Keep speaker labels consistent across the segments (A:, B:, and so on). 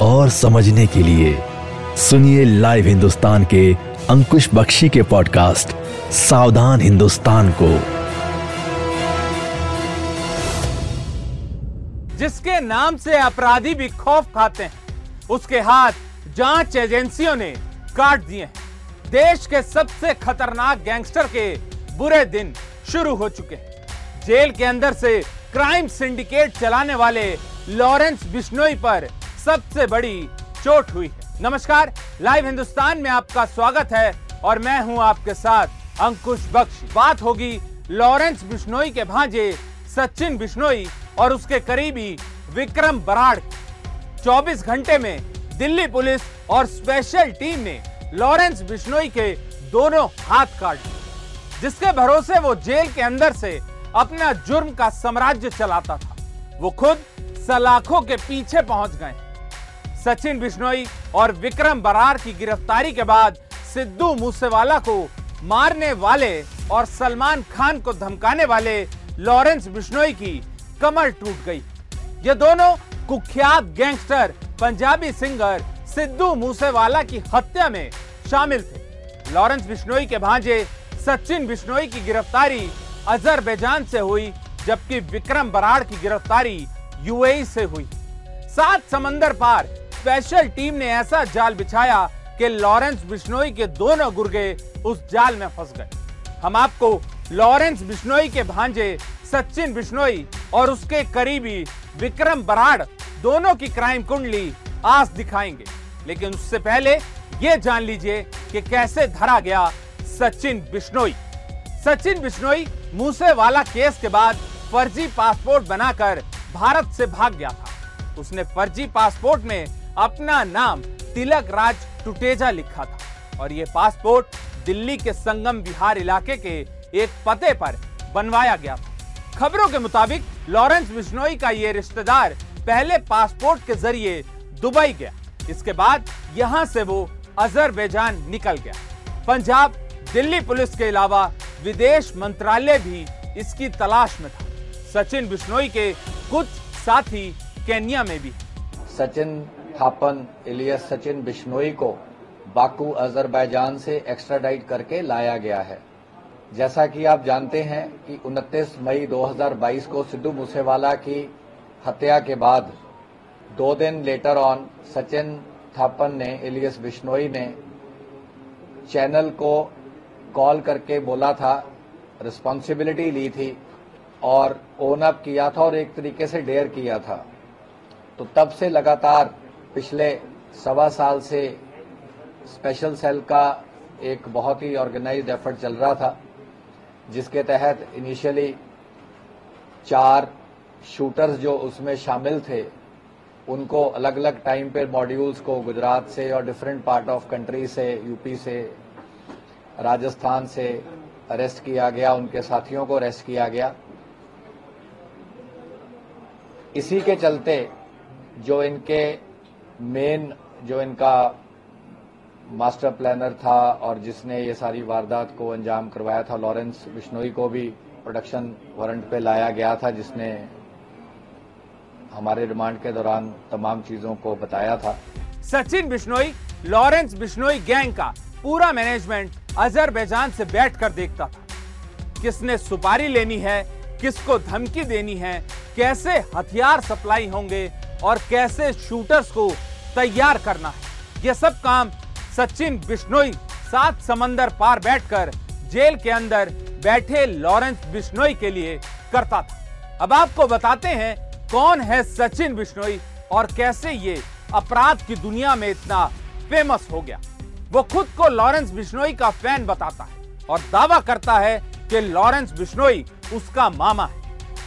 A: और समझने के लिए सुनिए लाइव हिंदुस्तान के अंकुश बख्शी के पॉडकास्ट सावधान हिंदुस्तान को।
B: जिसके नाम से अपराधी भी खौफ खाते हैं, उसके हाथ जाँच एजेंसियों ने काट दिए हैं। देश के सबसे खतरनाक गैंगस्टर के बुरे दिन शुरू हो चुके हैं। जेल के अंदर से क्राइम सिंडिकेट चलाने वाले लॉरेंस बिश्नोई पर सबसे बड़ी चोट हुई है। नमस्कार, लाइव हिंदुस्तान में आपका स्वागत है और मैं हूँ आपके साथ अंकुश बख्श। बात होगी लॉरेंस बिश्नोई के भांजे, सचिन बिश्नोई और उसके करीबी विक्रम बराड़ 24 घंटे में दिल्ली पुलिस और स्पेशल टीम ने लॉरेंस बिश्नोई के दोनों हाथ काट दिए। जिसके भरोसे वो जेल के अंदर से अपना जुर्म का साम्राज्य चलाता था। वो खुद सलाखों के पीछे पहुँच गए। सचिन बिश्नोई और विक्रम बरार की गिरफ्तारी के बाद सिद्धू मूसेवाला को मारने वाले और सलमान खान को धमकाने वाले लॉरेंस बिश्नोई की कमर टूट गई। ये दोनों कुख्यात गैंगस्टर, पंजाबी सिंगर सिद्धू मूसेवाला की हत्या में शामिल थे। लॉरेंस बिश्नोई के भांजे सचिन बिश्नोई की गिरफ्तारी अजरबैजान से हुई, जबकि विक्रम बराड़ की गिरफ्तारी यूएई से हुई। सात समंदर पार स्पेशल टीम ने ऐसा जाल बिछाया कि लॉरेंस बिश्नोई के दोनों गुर्गे उस जाल में फंस गए। हम आपको लॉरेंस बिश्नोई के भांजे, सचिन बिश्नोई और उसके करीबी विक्रम बराड़ दोनों की क्राइम कुंडली आज दिखाएँगे। लेकिन उससे पहले यह जान लीजिए कि कैसे धरा गया सचिन बिश्नोई। सचिन बिश्नोई मूसेवाला केस के बाद फर्जी पासपोर्ट बनाकर भारत से भाग गया था। उसने फर्जी पासपोर्ट में अपना नाम तिलक राज टुटेजा लिखा था और ये पासपोर्ट दिल्ली के संगम विहार इलाके के एक पते पर बनवाया गया खबरों के मुताबिक, लॉरेंस बिश्नोई का ये रिश्तेदार पहले पासपोर्ट के ज़रिए दुबई गया। इसके बाद यहाँ से वो अजरबैजान निकल गया। पंजाब, दिल्ली पुलिस के अलावा विदेश मंत्रालय भी इसकी तलाश में था। सचिन बिश्नोई के कुछ साथी केन्या में भी
C: सचिन थापन इलियस सचिन बिश्नोई को बाकू, अजरबैजान से एक्स्ट्राडाइट करके लाया गया है। जैसा कि आप जानते हैं कि 29 मई 2022 को सिद्धू मूसेवाला की हत्या के बाद दो दिन लेटर ऑन सचिन थापन ने, इलियस बिश्नोई ने चैनल को कॉल करके बोला था रिस्पॉन्सिबिलिटी ली थी और ओन अप किया था और एक तरीके से डेयर किया था। तो तब से लगातार पिछले सवा साल से स्पेशल सेल का एक बहुत ही ऑर्गेनाइज्ड एफर्ट चल रहा था, जिसके तहत इनिशियली चार शूटर्स जो उसमें शामिल थे, उनको अलग अलग टाइम पे मॉड्यूल्स को गुजरात से और डिफरेंट पार्ट ऑफ़ कंट्री से यूपी से, राजस्थान से अरेस्ट किया गया, उनके साथियों को अरेस्ट किया गया। इसी के चलते जो इनके मेन जो इनका मास्टर प्लानर था और जिसने ये सारी वारदात को अंजाम करवाया था लॉरेंस बिश्नोई को भी प्रोडक्शन वारंट पे लाया गया था, जिसने हमारे रिमांड के दौरान तमाम चीज़ों को बताया था।
B: सचिन बिश्नोई लॉरेंस बिश्नोई गैंग का पूरा मैनेजमेंट अजरबैजान से बैठकर देखता था। किसने सुपारी लेनी है, किसको धमकी देनी है, कैसे हथियार सप्लाई होंगे और कैसे शूटर्स को तैयार करना है। यह सब काम सचिन बिश्नोई, सात समंदर पार बैठकर जेल के अंदर बैठे लॉरेंस बिश्नोई के लिए करता था। अब आपको बताते हैं कौन है सचिन बिश्नोई और कैसे ये अपराध की दुनिया में इतना फ़ेमस हो गया। वो खुद को लॉरेंस बिश्नोई का फ़ैन बताता है और दावा करता है कि लॉरेंस बिश्नोई उसका मामा है।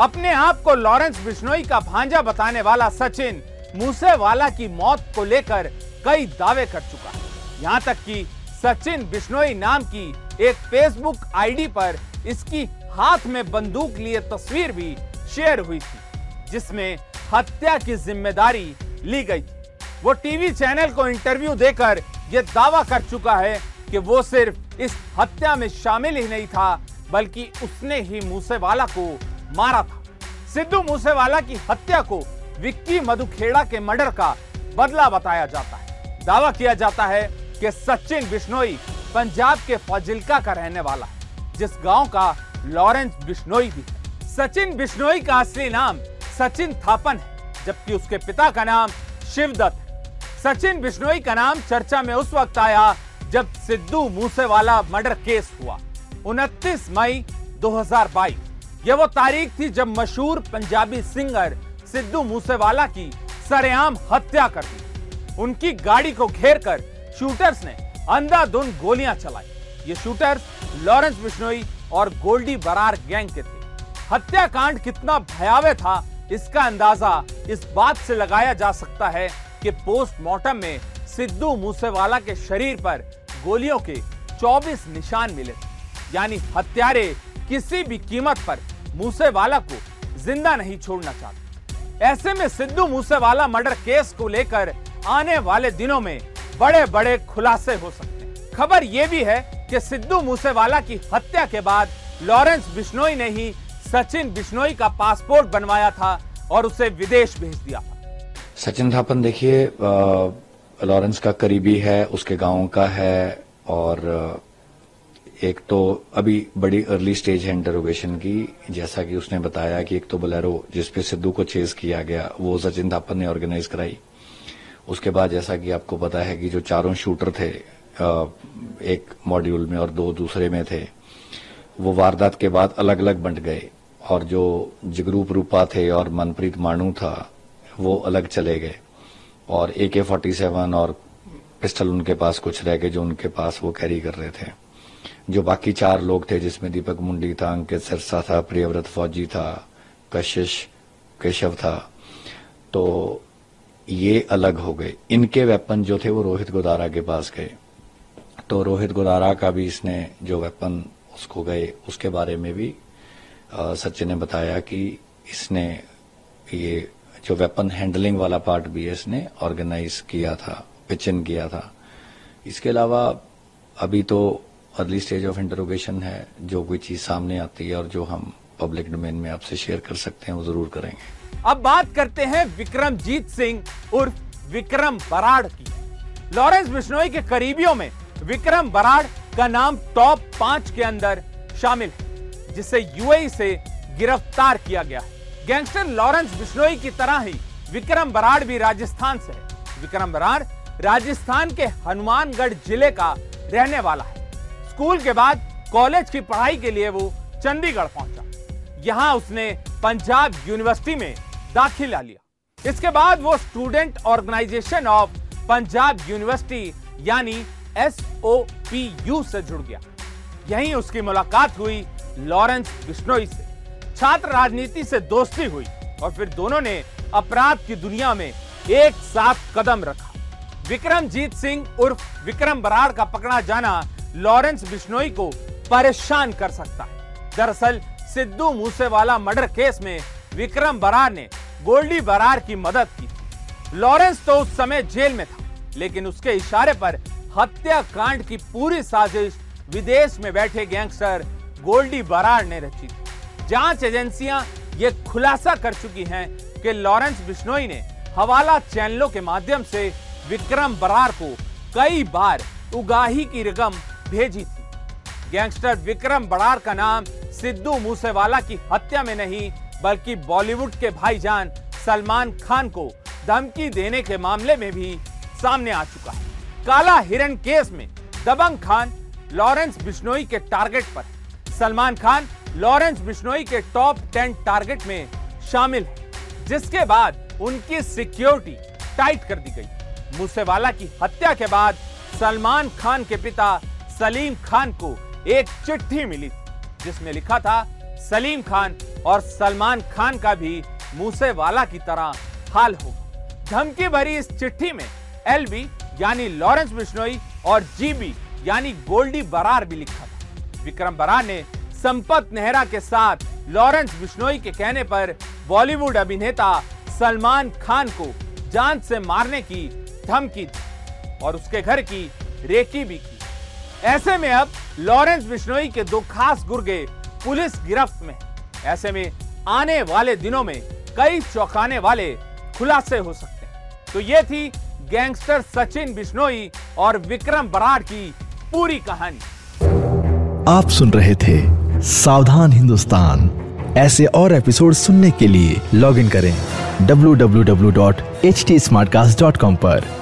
B: अपने आप को लॉरेंस बिश्नोई का भांजा बताने वाला सचिन मूसेवाला की मौत को लेकर कई दावे कर चुका है। यहाँ तक कि सचिन बिश्नोई नाम की एक फेसबुक आईडी पर इसकी हाथ में बंदूक लिए तस्वीर भी शेयर हुई थी, जिसमें हत्या की ज़िम्मेदारी ली गई थी। वो टीवी चैनल को इंटरव्यू देकर यह दावा कर चुका है कि वो सिर्फ़ इस हत्या में शामिल ही नहीं था, बल्कि उसने ही मूसेवाला को मारा था। सिद्धू मूसेवाला की हत्या को विक्की मधुखेड़ा के मर्डर का बदला बताया जाता है। दावा किया जाता है कि सचिन बिश्नोई पंजाब के फाजिल्का का रहने वाला है, जिस गाँव का लॉरेंस बिश्नोई भी है। सचिन बिश्नोई का असली नाम सचिन थापन है, जबकि उसके पिता का नाम शिवदत्त सचिन बिश्नोई का नाम चर्चा में उस वक्त आया जब सिद्धू मूसेवाला मर्डर केस हुआ 29 मई 2022 यह वो तारीख थी जब मशहूर पंजाबी सिंगर सिद्धू मूसेवाला की सरेआम हत्या कर दी। उनकी गाड़ी को घेर कर शूटर्स ने अंधाधुंध गोलियाँ चलाई। ये शूटर्स लॉरेंस बिश्नोई और गोल्डी बरार गैंग के थे। हत्याकांड कितना भयावह था, इसका अंदाज़ा इस बात से लगाया जा सकता है कि पोस्टमार्टम में सिद्धू मूसेवाला के शरीर पर गोलियों के 24 निशान मिले यानी हत्यारे किसी भी कीमत पर मूसेवाला को ज़िंदा नहीं छोड़ना चाहते। ऐसे में सिद्धू मूसेवाला मर्डर केस को लेकर आने वाले दिनों में बड़े बड़े खुलासे हो सकते हैं। खबर यह भी है कि सिद्धू मूसेवाला की हत्या के बाद लॉरेंस बिश्नोई ने ही सचिन बिश्नोई का पासपोर्ट बनवाया था और उसे विदेश भेज दिया था।
D: सचिन थापन देखिए लॉरेंस का करीबी है, उसके गाँव का है और एक तो अभी बड़ी अर्ली स्टेज है इंटरोगेशन की, जैसा कि उसने बताया कि एक तो बोलेरो जिसपे सिद्धू को चेस किया गया, वो सचिन थापन ने ऑर्गेनाइज कराई। उसके बाद जैसा कि आपको पता है कि जो चारों शूटर थे एक मॉड्यूल में और दो दूसरे में थे, वो वारदात के बाद अलग अलग बंट गए। और जो जगरूप रूपा थे और मनप्रीत मानू था, वो अलग चले गए। और ए के फोर्टी सेवन और पिस्टल उनके पास कुछ रह गए, जो उनके पास वो कैरी कर रहे थे। जो बाकी चार लोग थे जिसमें दीपक मुंडी था, अंकित सिरसा था, प्रियव्रत फौजी था, कशिश केशव था तो ये अलग हो गए। इनके वेपन जो थे वो रोहित गोदारा के पास गए। तो रोहित गोदारा का भी इसने जो वेपन उसको गए, उसके बारे में भी सचिन ने बताया कि इसने ये जो वेपन हैंडलिंग वाला पार्ट भी इसने ऑर्गेनाइज किया था पिचिन किया था। इसके अलावा अभी तो अर्ली स्टेज ऑफ़ इंटरोगेशन है, जो कोई चीज़ सामने आती है और जो हम पब्लिक डोमेन में आपसे शेयर कर सकते हैं, वो ज़रूर करेंगे।
B: अब बात करते हैं विक्रमजीत सिंह उर्फ़ विक्रम बराड़ की। लॉरेंस बिश्नोई के करीबियों में विक्रम बराड़ का नाम टॉप पाँच के अंदर शामिल है, जिसे यूएई से गिरफ़्तार किया गया। है गैंगस्टर लॉरेंस बिश्नोई की तरह ही विक्रम बराड़ भी राजस्थान से है। विक्रम बराड़ राजस्थान के हनुमानगढ़ ज़िले का रहने वाला है। स्कूल के बाद कॉलेज की पढ़ाई के लिए वो चंडीगढ़ पहुँचा। यहाँ उसने पंजाब यूनिवर्सिटी में दाखिला लिया। इसके बाद वो student organisation of Punjab university, यानी एस ओ पी यू से जुड़ गया। यहीं उसकी मुलाकात हुई लॉरेंस बिश्नोई से। छात्र राजनीति से दोस्ती हुई और फिर दोनों ने अपराध की दुनिया में एक साथ कदम रखा। विक्रमजीत सिंह उर्फ़ विक्रम बराड़ का पकड़ा जाना लॉरेंस बिश्नोई को परेशान कर सकता। है दरअसल, सिद्धू मूसेवाला मर्डर केस में विक्रम बरार ने गोल्डी बरार की मदद की लॉरेंस तो उस समय जेल में था, लेकिन उसके इशारे पर हत्याकांड की पूरी साजिश विदेश में बैठे गैंगस्टर गोल्डी बरार ने रची थी। जाँच एजेंसियाँ ये खुलासा कर चुकी हैं कि लॉरेंस बिश्नोई ने हवाला चैनलों के माध्यम से विक्रम बरार को कई बार उगाही की रकम भेजी थी। गैंगस्टर विक्रम बड़ार का नाम सिद्धू मूसेवाला की हत्या में नहीं, बल्कि बॉलीवुड के भाईजान सलमान खान को धमकी देने के मामले में भी सामने आ चुका है। काला हिरण केस में दबंग खान लॉरेंस बिश्नोई के टारगेट पर। सलमान खान लॉरेंस बिश्नोई के टॉप टेन टारगेट में शामिल है, जिसके बाद उनकी सिक्योरिटी टाइट कर दी गई। मूसेवाला की हत्या के बाद सलमान खान के पिता सलीम खान को एक चिट्ठी मिली, जिसमें लिखा था, सलीम खान और सलमान खान का भी मूसेवाला की तरह हाल होगा धमकी भरी इस चिट्ठी में एलबी यानी लॉरेंस बिश्नोई और जीबी यानी गोल्डी बरार भी लिखा था। विक्रम बरार ने संपत नेहरा के साथ लॉरेंस बिश्नोई के कहने पर बॉलीवुड अभिनेता सलमान खान को जान से मारने की धमकी दी और उसके घर की रेकी भी की। ऐसे में अब लॉरेंस बिश्नोई के दो खास गुर्गे पुलिस गिरफ्त में ऐसे में आने वाले दिनों में कई चौंकाने वाले खुलासे हो सकते हैं। तो ये थी गैंगस्टर सचिन बिश्नोई और विक्रम बराड़ की पूरी कहानी।
A: आप सुन रहे थे सावधान हिंदुस्तान। ऐसे और एपिसोड सुनने के लिए लॉग इन करें www.htsmartcast.com पर।